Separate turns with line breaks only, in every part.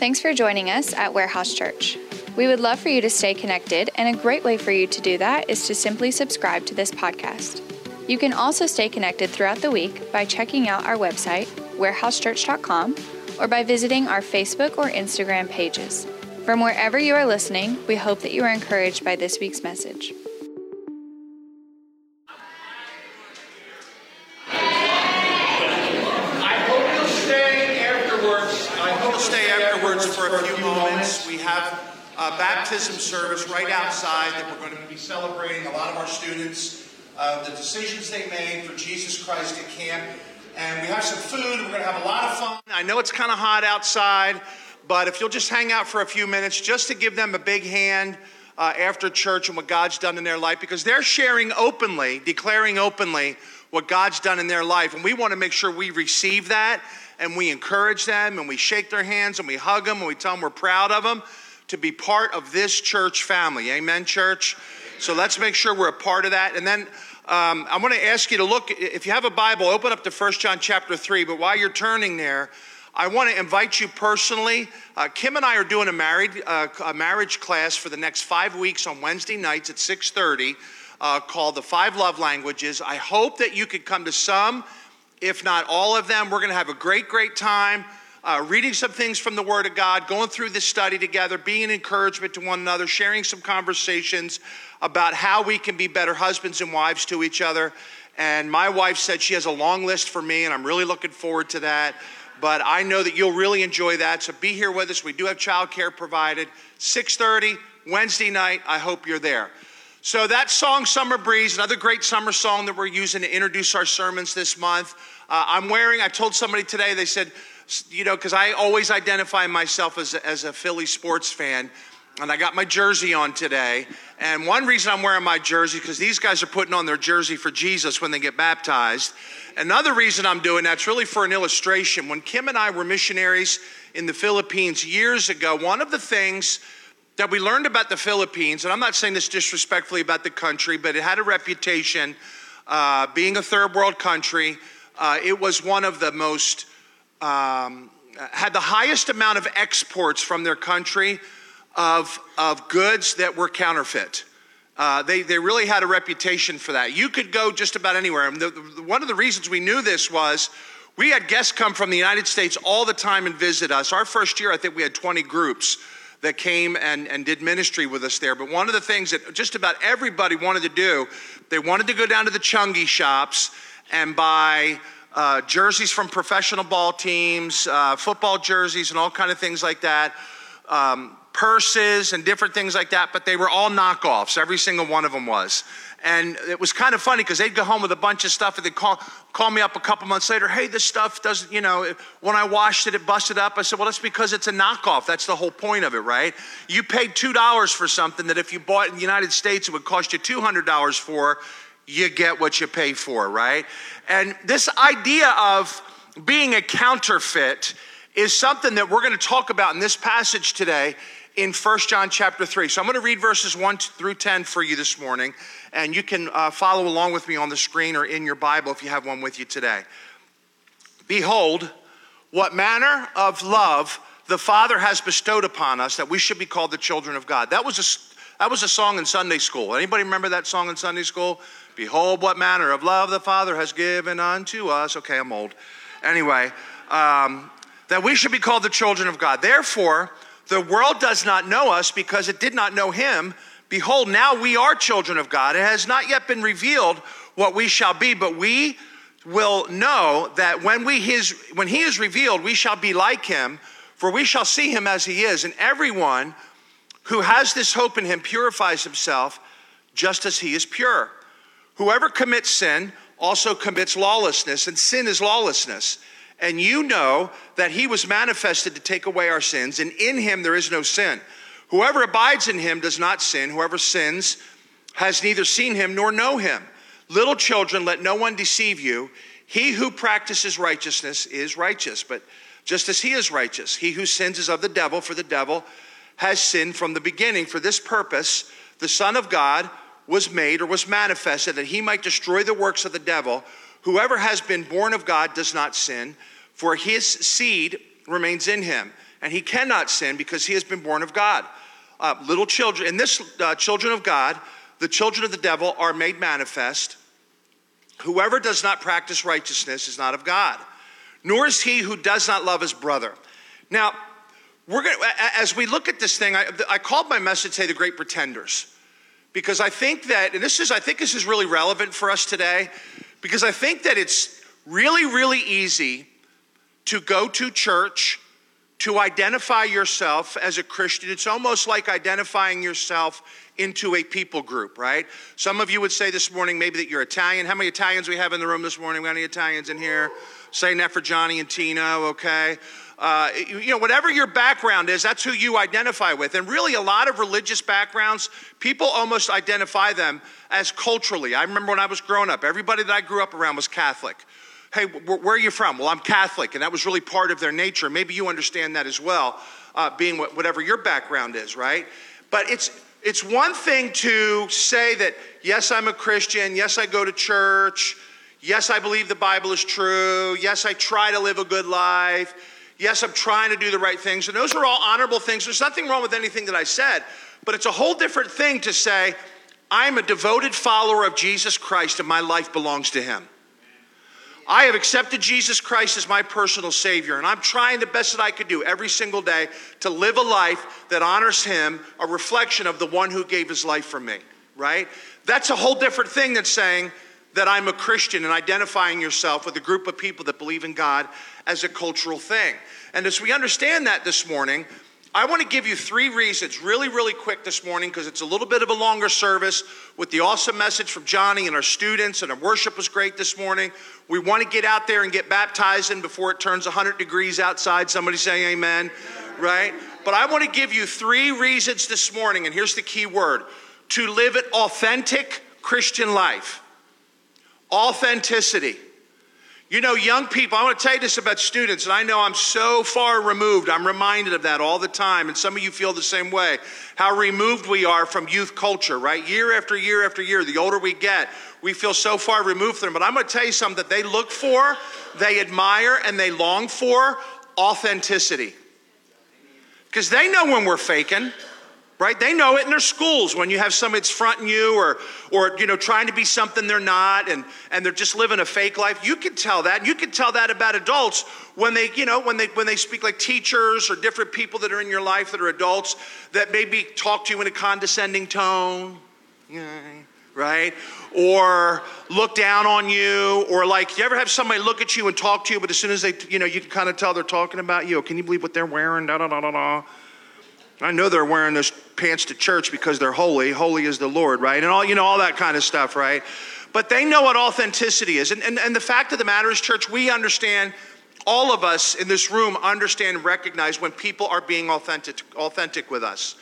Thanks for joining us at Warehouse Church. We would love for you to stay connected, and a great way for you to do that is to simply subscribe to this podcast. You can also stay connected throughout the week by checking out our website, warehousechurch.com, or by visiting our Facebook or Instagram pages. From wherever you are listening, we hope that you are encouraged by this week's message.
A baptism service right outside that we're going to be celebrating. A lot of our students, uh, the decisions they made for Jesus Christ at camp. And we have some food. We're going to have a lot of fun. I know it's kind of hot outside, but if you'll just hang out for a few minutes just to give them a big hand uh, after church and what God's done in their life, because they're sharing openly, declaring openly what God's done in their life. And we want to make sure we receive that and we encourage them and we shake their hands and we hug them and we tell them we're proud of them to be part of this church family. Amen, church? So let's make sure we're a part of that. And then um, I want to ask you to look, if you have a Bible, open up to 1 John chapter 3. But while you're turning there, I want to invite you personally. Uh, Kim and I are doing a married uh, a marriage class for the next five weeks on Wednesday nights at 6:30, uh, called the Five Love Languages. I hope that you could come to some, if not all of them. We're going to have a great, great time. Uh, reading some things from the Word of God, going through this study together, being an encouragement to one another, sharing some conversations about how we can be better husbands and wives to each other. And my wife said she has a long list for me, and I'm really looking forward to that but I know that you'll really enjoy that. So be here with us. We do have childcare provided. 6:30 Wednesday night. I hope you're there. So that song, Summer Breeze, another great summer song that we're using to introduce our sermons this month. Uh, I'm wearing. I told somebody today. They said, you know, because I always identify myself as a, as a Philly sports fan. And I got my jersey on today. And one reason I'm wearing my jersey because these guys are putting on their jersey for Jesus when they get baptized. Another reason I'm doing that's really for an illustration. When Kim and I were missionaries in the Philippines years ago, one of the things that we learned about the Philippines, and I'm not saying this disrespectfully about the country, but it had a reputation uh, being a third world country. Uh, it was one of the most, um, had the highest amount of exports from their country of, of goods that were counterfeit. Uh, they, they really had a reputation for that. You could go just about anywhere. And the, the, one of the reasons we knew this was we had guests come from the United States all the time and visit us. Our first year, I think we had 20 groups that came and, and did ministry with us there. But one of the things that just about everybody wanted to do, they wanted to go down to the tiangge shops and buy uh, jerseys from professional ball teams, uh, football jerseys, and all kind of things like that. Um, purses and different things like that, but they were all knockoffs. Every single one of them was. And it was kind of funny because they'd go home with a bunch of stuff and they'd call, call me up a couple months later. Hey, this stuff doesn't, you know, when I washed it, it busted up. I said, well, that's because it's a knockoff. That's the whole point of it, right? You paid $2 for something that if you bought in the United States, it would cost you $200 for. You get what you pay for, right? And this idea of being a counterfeit is something that we're going to talk about in this passage today in 1 John chapter 3. So I'm going to read verses 1 through 10 for you this morning, and you can uh, follow along with me on the screen or in your Bible if you have one with you today. Behold, what manner of love the Father has bestowed upon us that we should be called the children of God. That was a, that was a song in Sunday school. Anybody remember that song in Sunday school? Behold, what manner of love the Father has given unto us. Okay, I'm old. Anyway, um, that we should be called the children of God. Therefore, the world does not know us because it did not know him. Behold, now we are children of God. It has not yet been revealed what we shall be, but we will know that when, we his, when he is revealed, we shall be like him, for we shall see him as he is. And everyone who has this hope in him purifies himself just as he is pure. Whoever commits sin also commits lawlessness, and sin is lawlessness. And you know that he was manifested to take away our sins, and in him there is no sin. Whoever abides in him does not sin. Whoever sins has neither seen him nor know him. Little children, let no one deceive you. He who practices righteousness is righteous, but just as he is righteous, he who sins is of the devil, for the devil has sinned from the beginning. For this purpose, the Son of God was made or was manifested that he might destroy the works of the devil. Whoever has been born of God does not sin, for his seed remains in him, and he cannot sin because he has been born of God. Uh, little children, in this uh, children of God, the children of the devil are made manifest. Whoever does not practice righteousness is not of God, nor is he who does not love his brother. Now, we're gonna, as we look at this thing, I, I called my message today "The Great Pretenders," because I think that, and this is, I think this is really relevant for us today, because I think that it's really, really easy to go to church to identify yourself as a Christian. It's almost like identifying yourself into a people group, right? Some of you would say this morning maybe that you're Italian. How many Italians we have in the room this morning? We got any Italians in here? Saying that for Johnny and Tino, okay? Uh, you know, whatever your background is, that's who you identify with. And really, a lot of religious backgrounds, people almost identify them as culturally. I remember when I was growing up, everybody that I grew up around was Catholic. Hey, where are you from? Well, I'm Catholic, and that was really part of their nature. Maybe you understand that as well, uh, being whatever your background is, right? But it's it's one thing to say that, yes, I'm a Christian, yes, I go to church, yes, I believe the Bible is true, yes, I try to live a good life, yes, I'm trying to do the right things, and those are all honorable things. There's nothing wrong with anything that I said, but it's a whole different thing to say, I'm a devoted follower of Jesus Christ and my life belongs to Him. I have accepted Jesus Christ as my personal Savior, and I'm trying the best that I could do every single day to live a life that honors Him, a reflection of the one who gave His life for me, right? That's a whole different thing than saying that I'm a Christian and identifying yourself with a group of people that believe in God as a cultural thing. And as we understand that this morning, I want to give you three reasons, really, really quick this morning, because it's a little bit of a longer service with the awesome message from Johnny and our students, and our worship was great this morning. We want to get out there and get baptized in before it turns 100 degrees outside. Somebody say amen, right? But I want to give you three reasons this morning, and here's the key word to live an authentic Christian life. Authenticity. You know, young people, I want to tell you this about students, and I know I'm so far removed. I'm reminded of that all the time, and some of you feel the same way. How removed we are from youth culture, right? Year after year after year, the older we get, we feel so far removed from them. But I'm going to tell you something that they look for, they admire, and they long for authenticity. Because they know when we're faking right? They know it in their schools when you have somebody that's fronting you or, or you know, trying to be something they're not and, and they're just living a fake life. You can tell that. You can tell that about adults when they, you know, when they, when they speak like teachers or different people that are in your life that are adults that maybe talk to you in a condescending tone, right? Or look down on you, or like, you ever have somebody look at you and talk to you, but as soon as they, you know, you can kind of tell they're talking about you. Can you believe what they're wearing? Da da da da da. I know they're wearing those pants to church because they're holy. Holy is the Lord, right? And all, you know, all that kind of stuff, right? But they know what authenticity is. And, and, and the fact of the matter is, church, we understand, all of us in this room understand and recognize when people are being authentic, authentic with us.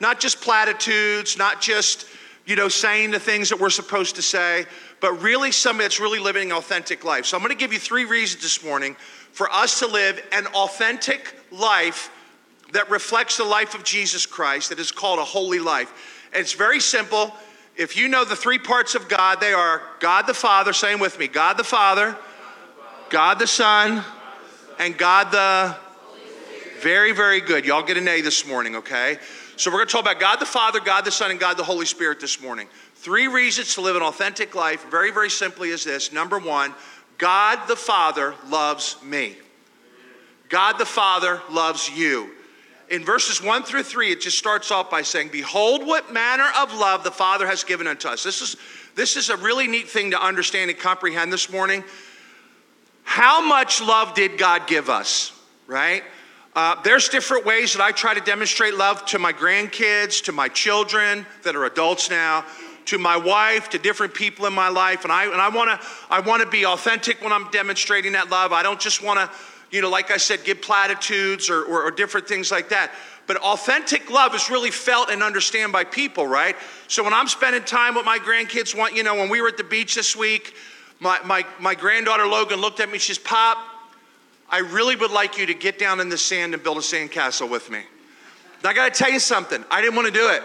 Not just platitudes, not just, you know, saying the things that we're supposed to say, but really somebody that's really living an authentic life. So I'm going to give you three reasons this morning for us to live an authentic life that reflects the life of Jesus Christ that is called a holy life. And it's very simple. If you know the three parts of God, they are God the Father, saying with me, God the Father, God the Son, and God the very, very good. Y'all get an A this morning, okay? So we're going to talk about God the Father, God the Son, and God the Holy Spirit this morning. Three reasons to live an authentic life, very, very simply, is this. Number one, God the Father loves me. God the Father loves you in verses 1 through 3, it just starts off by saying, Behold, what manner of love the Father has given unto us. This is, this is a really neat thing to understand and comprehend this morning. How much love did God give us, right? Uh, there's different ways that I try to demonstrate love to my grandkids, to my children that are adults now, to my wife, to different people in my life. And I, and I want to I wanna be authentic when I'm demonstrating that love. I don't just want to you know, like I said, give platitudes or, or, or different things like that. But authentic love is really felt and understood by people, right? So when I'm spending time with my grandkids, want you know, when we were at the beach this week, my, my, my granddaughter Logan looked at me, she says, Pop, I really would like you to get down in the sand and build a sandcastle with me. And I gotta tell you something, I didn't wanna do it.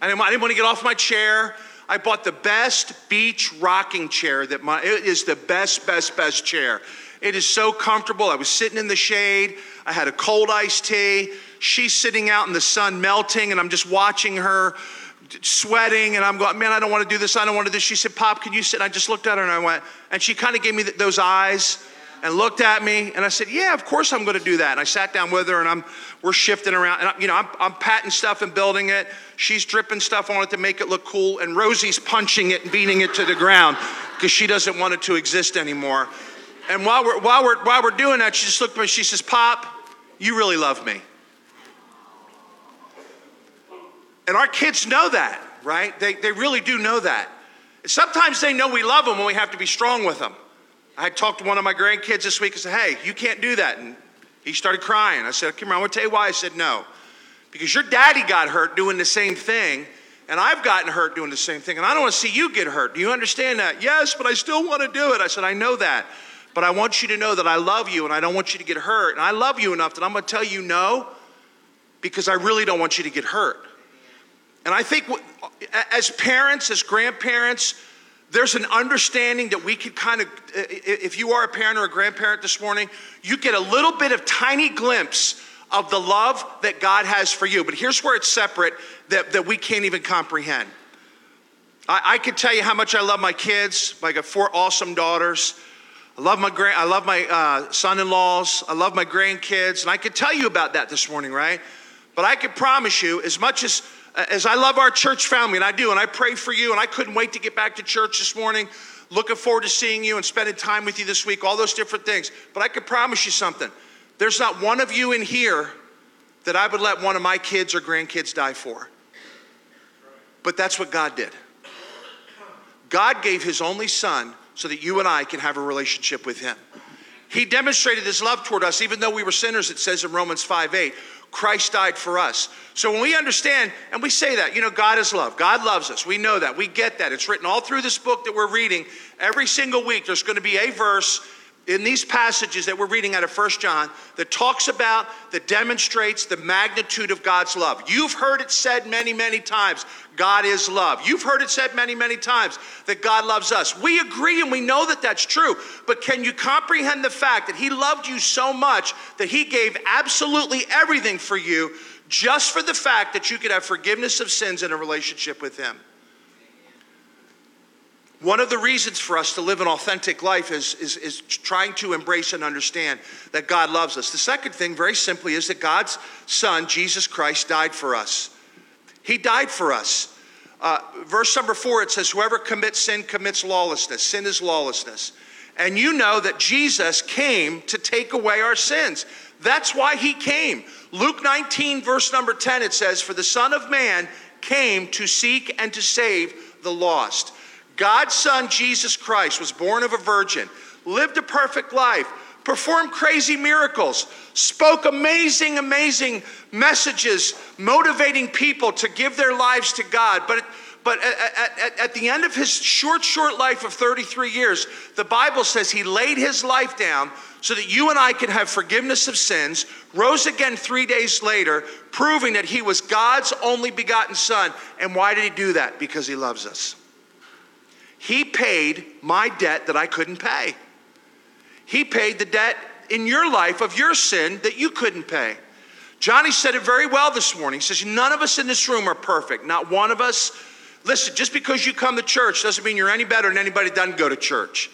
I didn't, I didn't wanna get off my chair. I bought the best beach rocking chair that my, it is the best, best, best chair. It is so comfortable. I was sitting in the shade. I had a cold iced tea. She's sitting out in the sun melting, and I'm just watching her sweating. And I'm going, man, I don't want to do this. I don't want to do this. She said, Pop, can you sit? And I just looked at her and I went, and she kind of gave me those eyes and looked at me and I said, "Yeah, of course I'm going to do that." And I sat down with her and I'm we're shifting around and I, you know I'm, I'm patting stuff and building it. She's dripping stuff on it to make it look cool, and Rosie's punching it and beating it to the ground because she doesn't want it to exist anymore. And while we're while we're while we're doing that, she just looked at me. She says, "Pop, you really love me." And our kids know that, right? They, they really do know that. Sometimes they know we love them and we have to be strong with them. I talked to one of my grandkids this week and said, Hey, you can't do that. And he started crying. I said, Come here, I'm going to tell you why. I said, No. Because your daddy got hurt doing the same thing, and I've gotten hurt doing the same thing, and I don't want to see you get hurt. Do you understand that? Yes, but I still want to do it. I said, I know that. But I want you to know that I love you and I don't want you to get hurt. And I love you enough that I'm going to tell you no because I really don't want you to get hurt. And I think as parents, as grandparents, there's an understanding that we could kind of, if you are a parent or a grandparent this morning, you get a little bit of tiny glimpse of the love that God has for you. But here's where it's separate that, that we can't even comprehend. I, I can tell you how much I love my kids. I got four awesome daughters. I love my grand, I love my uh, son-in-laws. I love my grandkids, and I could tell you about that this morning, right? But I can promise you, as much as as I love our church family, and I do, and I pray for you, and I couldn't wait to get back to church this morning. Looking forward to seeing you and spending time with you this week, all those different things. But I can promise you something there's not one of you in here that I would let one of my kids or grandkids die for. But that's what God did. God gave his only son so that you and I can have a relationship with him. He demonstrated his love toward us, even though we were sinners, it says in Romans 5 8. Christ died for us. So when we understand, and we say that, you know, God is love. God loves us. We know that. We get that. It's written all through this book that we're reading. Every single week, there's going to be a verse in these passages that we're reading out of First John that talks about, that demonstrates the magnitude of God's love. You've heard it said many, many times God is love. You've heard it said many, many times that God loves us. We agree and we know that that's true, but can you comprehend the fact that He loved you so much that He gave absolutely everything for you just for the fact that you could have forgiveness of sins in a relationship with Him? One of the reasons for us to live an authentic life is, is, is, trying to embrace and understand that God loves us. The second thing, very simply, is that God's Son, Jesus Christ, died for us. He died for us. Uh, verse number four, it says, Whoever commits sin commits lawlessness. Sin is lawlessness. And you know that Jesus came to take away our sins. That's why he came. Luke 19, verse number 10, it says, For the Son of Man came to seek and to save the lost. God's Son, Jesus Christ, was born of a virgin, lived a perfect life, performed crazy miracles, spoke amazing, amazing messages, motivating people to give their lives to God. But, but at, at, at, the end of his short, short life of 33 years, the Bible says he laid his life down so that you and I could have forgiveness of sins, rose again three days later, proving that he was God's only begotten Son. And why did he do that? Because he loves us. He paid my debt that I couldn't pay. He paid the debt in your life of your sin that you couldn't pay. Johnny said it very well this morning. He says, None of us in this room are perfect. Not one of us. Listen, just because you come to church doesn't mean you're any better than anybody that doesn't go to church.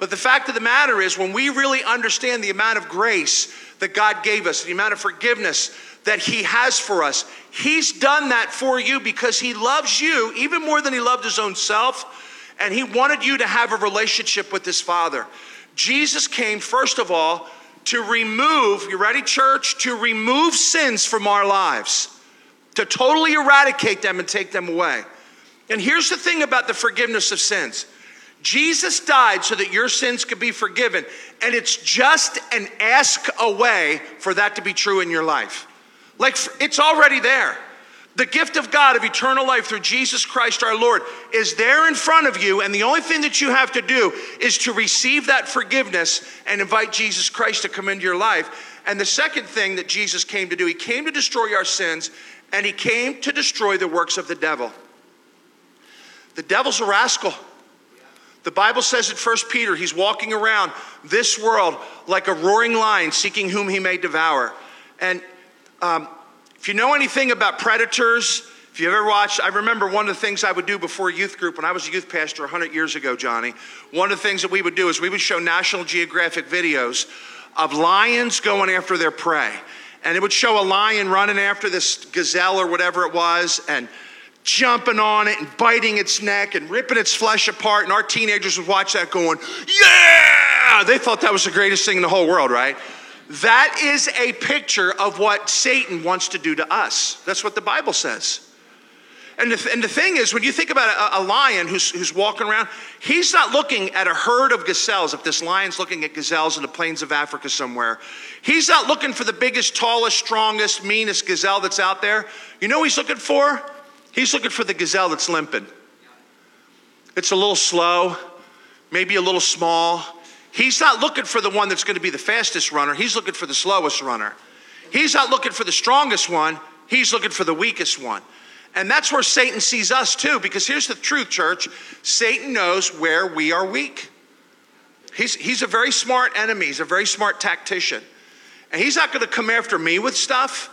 But the fact of the matter is, when we really understand the amount of grace that God gave us, the amount of forgiveness that He has for us, He's done that for you because He loves you even more than He loved His own self and he wanted you to have a relationship with his father. Jesus came, first of all, to remove, you ready, church? To remove sins from our lives, to totally eradicate them and take them away. And here's the thing about the forgiveness of sins Jesus died so that your sins could be forgiven, and it's just an ask away for that to be true in your life. Like it's already there. The gift of God of eternal life through Jesus Christ our Lord is there in front of you, and the only thing that you have to do is to receive that forgiveness and invite Jesus Christ to come into your life. And the second thing that Jesus came to do, he came to destroy our sins, and he came to destroy the works of the devil. The devil's a rascal. The Bible says in 1 Peter, he's walking around this world like a roaring lion seeking whom he may devour. And um, if you know anything about predators, if you've ever watched, I remember one of the things I would do before youth group when I was a youth pastor 100 years ago, Johnny. One of the things that we would do is we would show National Geographic videos of lions going after their prey. And it would show a lion running after this gazelle or whatever it was and jumping on it and biting its neck and ripping its flesh apart. And our teenagers would watch that going, yeah! They thought that was the greatest thing in the whole world, right? That is a picture of what Satan wants to do to us. That's what the Bible says. And the, and the thing is, when you think about a, a lion who's, who's walking around, he's not looking at a herd of gazelles. If this lion's looking at gazelles in the plains of Africa somewhere, he's not looking for the biggest, tallest, strongest, meanest gazelle that's out there. You know he's looking for? He's looking for the gazelle that's limping. It's a little slow, maybe a little small. He's not looking for the one that's going to be the fastest runner. He's looking for the slowest runner. He's not looking for the strongest one. He's looking for the weakest one. And that's where Satan sees us too, because here's the truth, church Satan knows where we are weak. He's, he's a very smart enemy, he's a very smart tactician. And he's not going to come after me with stuff,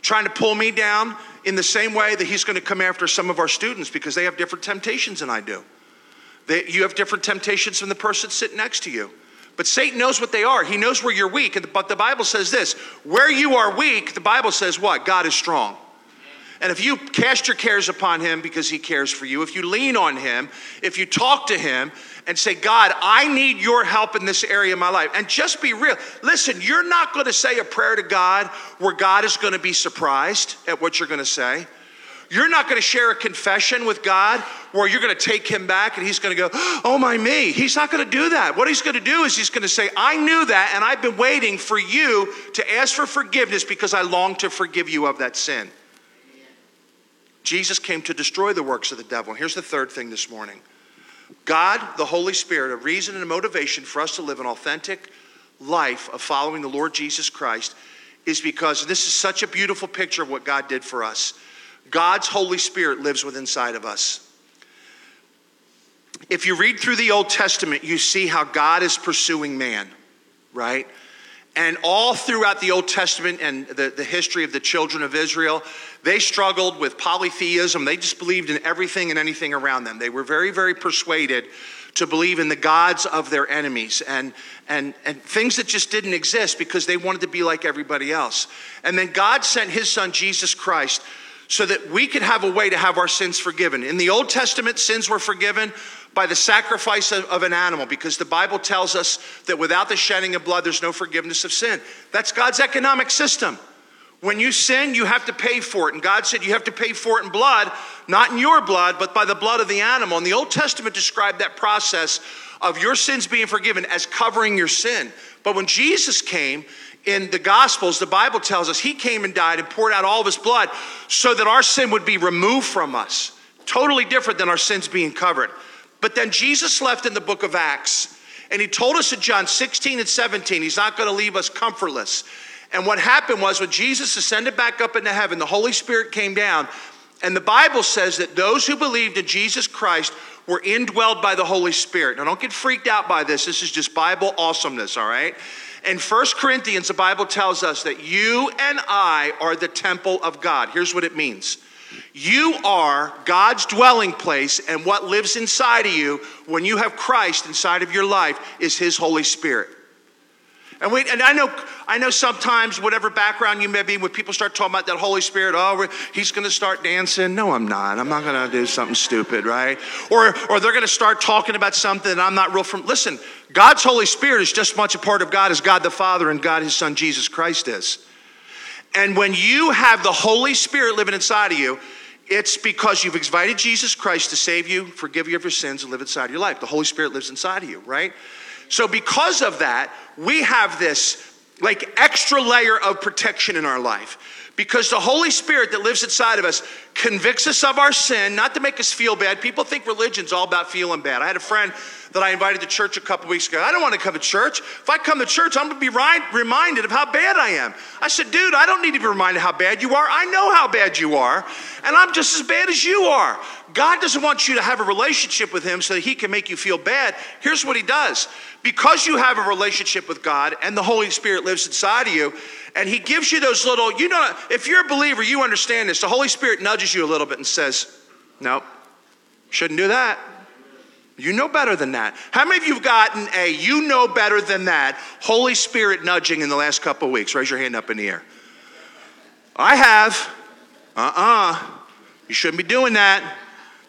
trying to pull me down in the same way that he's going to come after some of our students because they have different temptations than I do. They, you have different temptations from the person sitting next to you. But Satan knows what they are. He knows where you're weak. But the Bible says this where you are weak, the Bible says what? God is strong. And if you cast your cares upon him because he cares for you, if you lean on him, if you talk to him and say, God, I need your help in this area of my life, and just be real. Listen, you're not going to say a prayer to God where God is going to be surprised at what you're going to say. You're not going to share a confession with God where you're going to take him back and he's going to go, Oh my me. He's not going to do that. What he's going to do is he's going to say, I knew that and I've been waiting for you to ask for forgiveness because I long to forgive you of that sin. Jesus came to destroy the works of the devil. Here's the third thing this morning God, the Holy Spirit, a reason and a motivation for us to live an authentic life of following the Lord Jesus Christ is because this is such a beautiful picture of what God did for us. God's Holy Spirit lives within inside of us. If you read through the Old Testament, you see how God is pursuing man, right? And all throughout the Old Testament and the, the history of the children of Israel, they struggled with polytheism. They just believed in everything and anything around them. They were very, very persuaded to believe in the gods of their enemies and, and, and things that just didn't exist because they wanted to be like everybody else. And then God sent his son, Jesus Christ, so that we could have a way to have our sins forgiven. In the Old Testament, sins were forgiven by the sacrifice of, of, an animal because the Bible tells us that without the shedding of blood, there's no forgiveness of sin. That's God's economic system. When you sin, you have to pay for it. And God said you have to pay for it in blood, not in your blood, but by the blood of the animal. And the Old Testament described that process of your sins being forgiven as covering your sin. But when Jesus came, in the Gospels, the Bible tells us he came and died and poured out all of his blood so that our sin would be removed from us. Totally different than our sins being covered. But then Jesus left in the book of Acts and he told us in John 16 and 17, he's not going to leave us comfortless. And what happened was when Jesus ascended back up into heaven, the Holy Spirit came down. And the Bible says that those who believed in Jesus Christ were indwelled by the Holy Spirit. Now, don't get freaked out by this. This is just Bible awesomeness, all right? In First Corinthians, the Bible tells us that you and I are the temple of God. Here's what it means you are God's dwelling place, and what lives inside of you when you have Christ inside of your life is His Holy Spirit. And, we, and I know, I know sometimes, whatever background you may be, when people start talking about that Holy Spirit, oh, he's going to start dancing. No, I'm not. I'm not going to do something stupid, right? Or, or they're going to start talking about something that I'm not real from. Listen, God's Holy Spirit is just as much a part of God as God the Father and God His Son Jesus Christ is. And when you have the Holy Spirit living inside of you, it's because you've invited Jesus Christ to save you, forgive you of your sins, and live inside of your life. The Holy Spirit lives inside of you, right? So, because of that, we have this like extra layer of protection in our life. Because the Holy Spirit that lives inside of us convicts us of our sin, not to make us feel bad. People think religion's all about feeling bad. I had a friend that I invited to church a couple weeks ago. I don't want to come to church. If I come to church, I'm going to be reminded of how bad I am. I said, dude, I don't need to be reminded how bad you are. I know how bad you are, and I'm just as bad as you are. God doesn't want you to have a relationship with Him so that He can make you feel bad. Here's what He does because you have a relationship with God and the Holy Spirit lives inside of you, and He gives you those little, you know, if you're a believer, you understand this. The Holy Spirit nudges you a little bit and says, Nope, shouldn't do that. You know better than that. How many of you have gotten a you know better than that Holy Spirit nudging in the last couple of weeks? Raise your hand up in the air. I have. Uh uh-uh. uh. You shouldn't be doing that.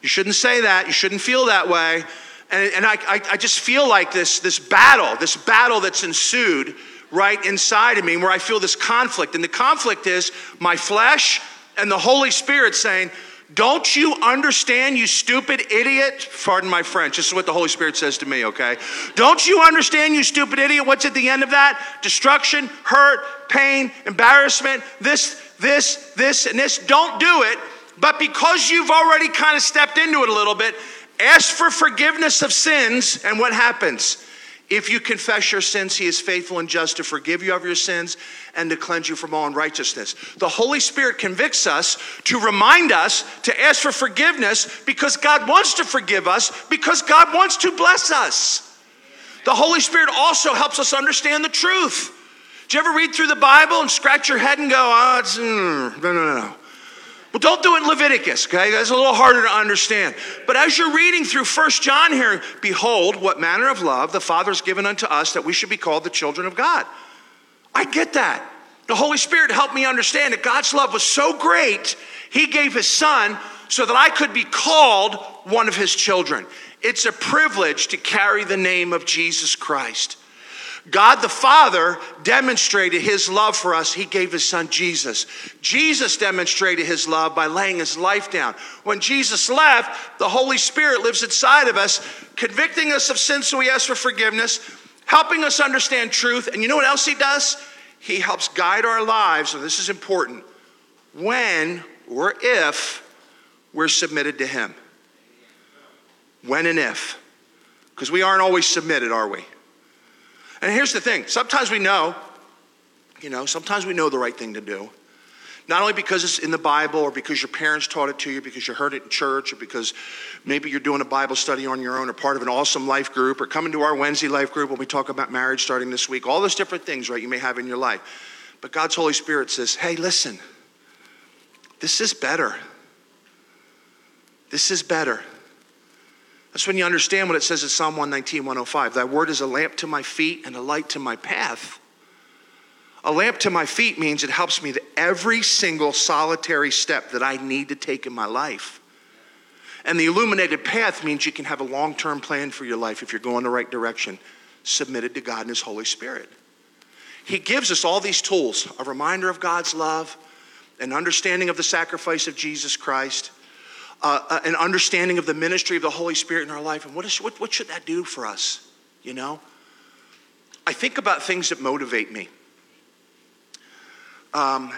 You shouldn't say that. You shouldn't feel that way. And, and I, I, I just feel like this, this battle, this battle that's ensued right inside of me where I feel this conflict. And the conflict is my flesh and the Holy Spirit saying, don't you understand, you stupid idiot? Pardon my French. This is what the Holy Spirit says to me, okay? Don't you understand, you stupid idiot? What's at the end of that? Destruction, hurt, pain, embarrassment, this, this, this, and this. Don't do it. But because you've already kind of stepped into it a little bit, ask for forgiveness of sins, and what happens? If you confess your sins, he is faithful and just to forgive you of your sins and to cleanse you from all unrighteousness. The Holy Spirit convicts us to remind us to ask for forgiveness because God wants to forgive us, because God wants to bless us. The Holy Spirit also helps us understand the truth. Do you ever read through the Bible and scratch your head and go, oh, it's, mm, no, no, no. Well, don't do it in Leviticus, okay? That's a little harder to understand. But as you're reading through First John here, behold, what manner of love the Father's given unto us that we should be called the children of God. I get that. The Holy Spirit helped me understand that God's love was so great, He gave His Son so that I could be called one of His children. It's a privilege to carry the name of Jesus Christ. God the Father demonstrated his love for us. He gave his son Jesus. Jesus demonstrated his love by laying his life down. When Jesus left, the Holy Spirit lives inside of us, convicting us of sin so we ask for forgiveness, helping us understand truth. And you know what else he does? He helps guide our lives, and this is important, when or if we're submitted to him. When and if. Because we aren't always submitted, are we? And here's the thing sometimes we know, you know, sometimes we know the right thing to do. Not only because it's in the Bible or because your parents taught it to you, because you heard it in church, or because maybe you're doing a Bible study on your own or part of an awesome life group, or coming to our Wednesday life group when we talk about marriage starting this week, all those different things, right, you may have in your life. But God's Holy Spirit says, hey, listen, this is better. This is better. That's when you understand what it says in Psalm 119, 105. Thy word is a lamp to my feet and a light to my path. A lamp to my feet means it helps me to every single solitary step that I need to take in my life. And the illuminated path means you can have a long term plan for your life if you're going the right direction, submitted to God and His Holy Spirit. He gives us all these tools a reminder of God's love, an understanding of the sacrifice of Jesus Christ uh, uh, an understanding of the ministry of the Holy Spirit in our life. And what, is, what, what should that do for us? You know? I think about things that motivate me. Um,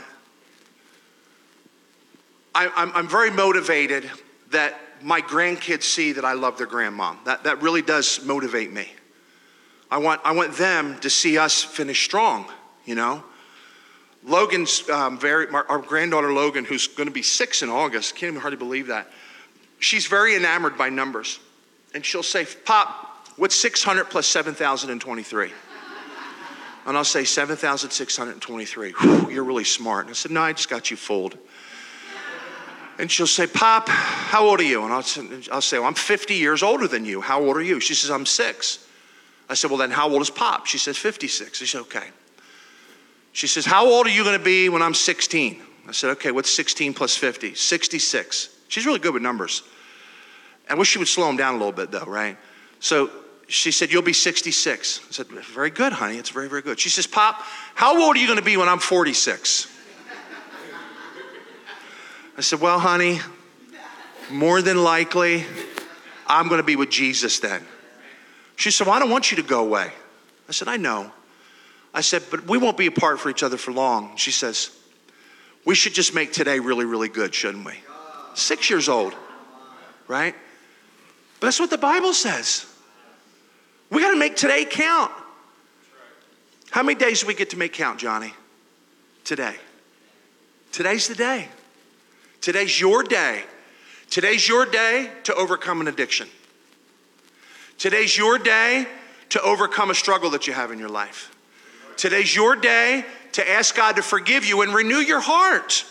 I, I'm, I'm very motivated that my grandkids see that I love their grandmom. That, that really does motivate me. I want, I want them to see us finish strong, you know? Logan's um, very, our granddaughter Logan, who's going to be six in August, can't even hardly believe that. She's very enamored by numbers. And she'll say, Pop, what's 600 plus 7,023? And I'll say, 7,623. You're really smart. And I said, No, I just got you fooled. And she'll say, Pop, how old are you? And I'll say, I'll say, Well, I'm 50 years older than you. How old are you? She says, I'm six. I said, Well, then how old is Pop? She says, 56. I said, Okay. She says, How old are you going to be when I'm 16? I said, Okay, what's 16 plus 50? 66. She's really good with numbers. I wish she would slow them down a little bit, though, right? So she said, You'll be 66. I said, Very good, honey. It's very, very good. She says, Pop, how old are you going to be when I'm 46? I said, Well, honey, more than likely, I'm going to be with Jesus then. She said, Well, I don't want you to go away. I said, I know. I said, but we won't be apart for each other for long. She says, we should just make today really, really good, shouldn't we? Six years old, right? But that's what the Bible says. We got to make today count. How many days do we get to make count, Johnny? Today. Today's the day. Today's your day. Today's your day to overcome an addiction. Today's your day to overcome a struggle that you have in your life. Today's your day to ask God to forgive you and renew your heart.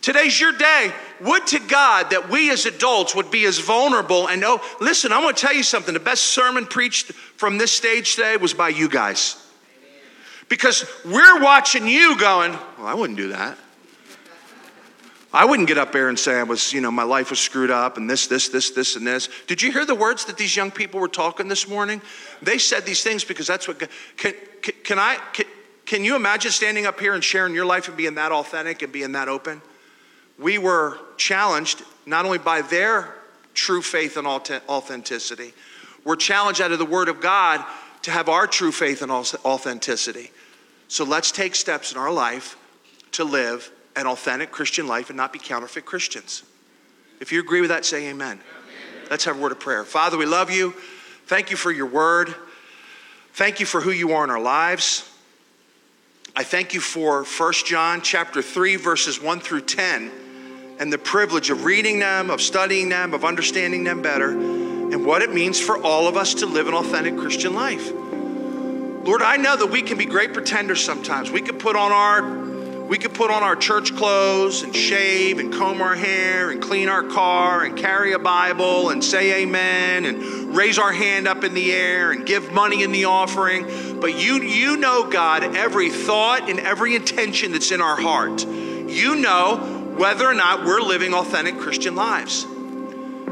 Today's your day. Would to God that we as adults would be as vulnerable and oh, listen, I want to tell you something. The best sermon preached from this stage today was by you guys. Because we're watching you going, well, I wouldn't do that. I wouldn't get up there and say I was, you know, my life was screwed up and this, this, this, this, and this. Did you hear the words that these young people were talking this morning? They said these things because that's what, can, can, can I, can, can you imagine standing up here and sharing your life and being that authentic and being that open? We were challenged not only by their true faith and authenticity, we're challenged out of the Word of God to have our true faith and authenticity. So let's take steps in our life to live an authentic Christian life and not be counterfeit Christians. If you agree with that, say amen. amen. Let's have a word of prayer. Father, we love you. Thank you for your word. Thank you for who you are in our lives. I thank you for 1 John chapter 3 verses 1 through 10 and the privilege of reading them, of studying them, of understanding them better, and what it means for all of us to live an authentic Christian life. Lord, I know that we can be great pretenders sometimes. We can put on our we could put on our church clothes and shave and comb our hair and clean our car and carry a Bible and say amen and raise our hand up in the air and give money in the offering. But you, you know, God, every thought and every intention that's in our heart. You know whether or not we're living authentic Christian lives.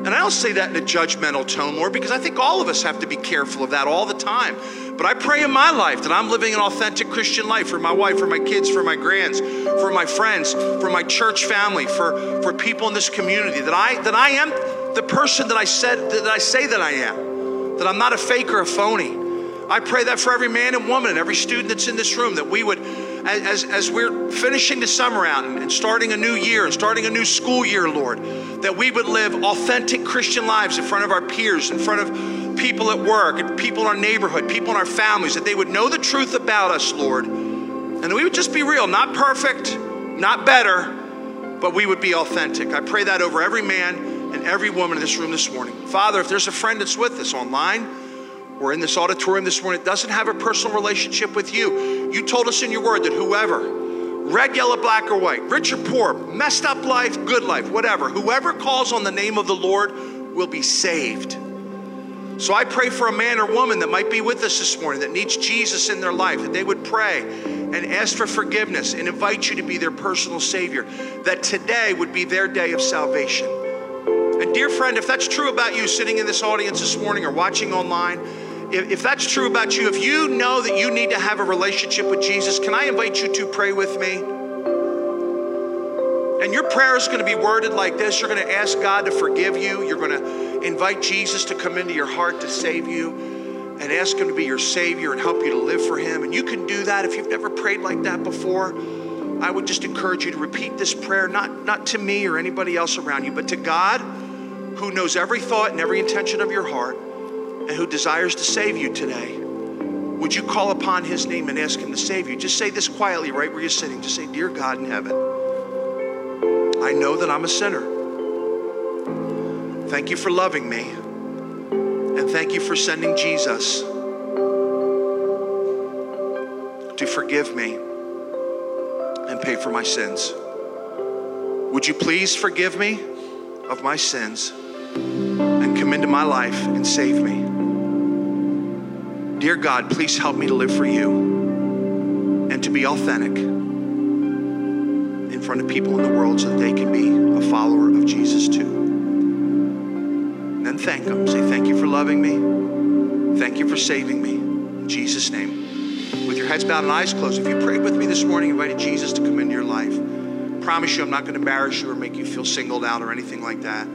And I don't say that in a judgmental tone, Lord, because I think all of us have to be careful of that all the time. But I pray in my life that I'm living an authentic Christian life for my wife, for my kids, for my grands, for my friends, for my church family, for, for people in this community, that I, that I am the person that I said that I say that I am, that I'm not a fake or a phony. I pray that for every man and woman and every student that's in this room, that we would, as, as we're finishing the summer out and starting a new year and starting a new school year, Lord, that we would live authentic Christian lives in front of our peers, in front of people at work, and people in our neighborhood, people in our families, that they would know the truth about us, Lord, and that we would just be real, not perfect, not better, but we would be authentic. I pray that over every man and every woman in this room this morning. Father, if there's a friend that's with us online, or in this auditorium this morning that doesn't have a personal relationship with you. You told us in your word that whoever, red, yellow, black, or white, rich or poor, messed up life, good life, whatever, whoever calls on the name of the Lord will be saved. So I pray for a man or woman that might be with us this morning that needs Jesus in their life, that they would pray and ask for forgiveness and invite you to be their personal Savior, that today would be their day of salvation. And dear friend, if that's true about you sitting in this audience this morning or watching online, if, if that's true about you, if you know that you need to have a relationship with Jesus, can I invite you to pray with me? And your prayer is going to be worded like this You're going to ask God to forgive you, you're going to invite Jesus to come into your heart to save you, and ask Him to be your Savior and help you to live for Him. And you can do that if you've never prayed like that before. I would just encourage you to repeat this prayer, not, not to me or anybody else around you, but to God who knows every thought and every intention of your heart and who desires to save you today, would you call upon his name and ask him to save you? Just say this quietly right where you're sitting. Just say, Dear God in heaven, I know that I'm a sinner. Thank you for loving me. And thank you for sending Jesus to forgive me and pay for my sins. Would you please forgive me of my sins and come into my life and save me? Dear God, please help me to live for you and to be authentic in front of people in the world so that they can be a follower of Jesus too. And then thank Him. Say, Thank you for loving me. Thank you for saving me. In Jesus' name. With your heads bowed and eyes closed, if you prayed with me this morning, invited Jesus to come into your life, promise you I'm not going to embarrass you or make you feel singled out or anything like that.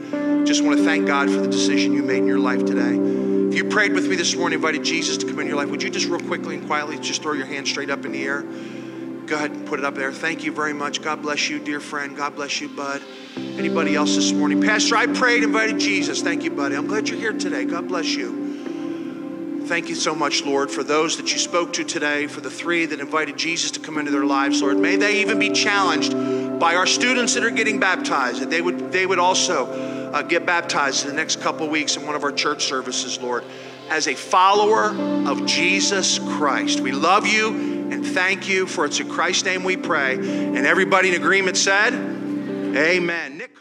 Just want to thank God for the decision you made in your life today. If you prayed with me this morning, invited Jesus to come into your life, would you just real quickly and quietly just throw your hand straight up in the air? Go ahead and put it up there. Thank you very much. God bless you, dear friend. God bless you, bud. Anybody else this morning? Pastor, I prayed, invited Jesus. Thank you, buddy. I'm glad you're here today. God bless you. Thank you so much, Lord, for those that you spoke to today, for the three that invited Jesus to come into their lives, Lord. May they even be challenged by our students that are getting baptized, that they would, they would also uh, get baptized in the next couple weeks in one of our church services, Lord, as a follower of Jesus Christ. We love you and thank you, for it's in Christ's name we pray. And everybody in agreement said, Amen. Nick,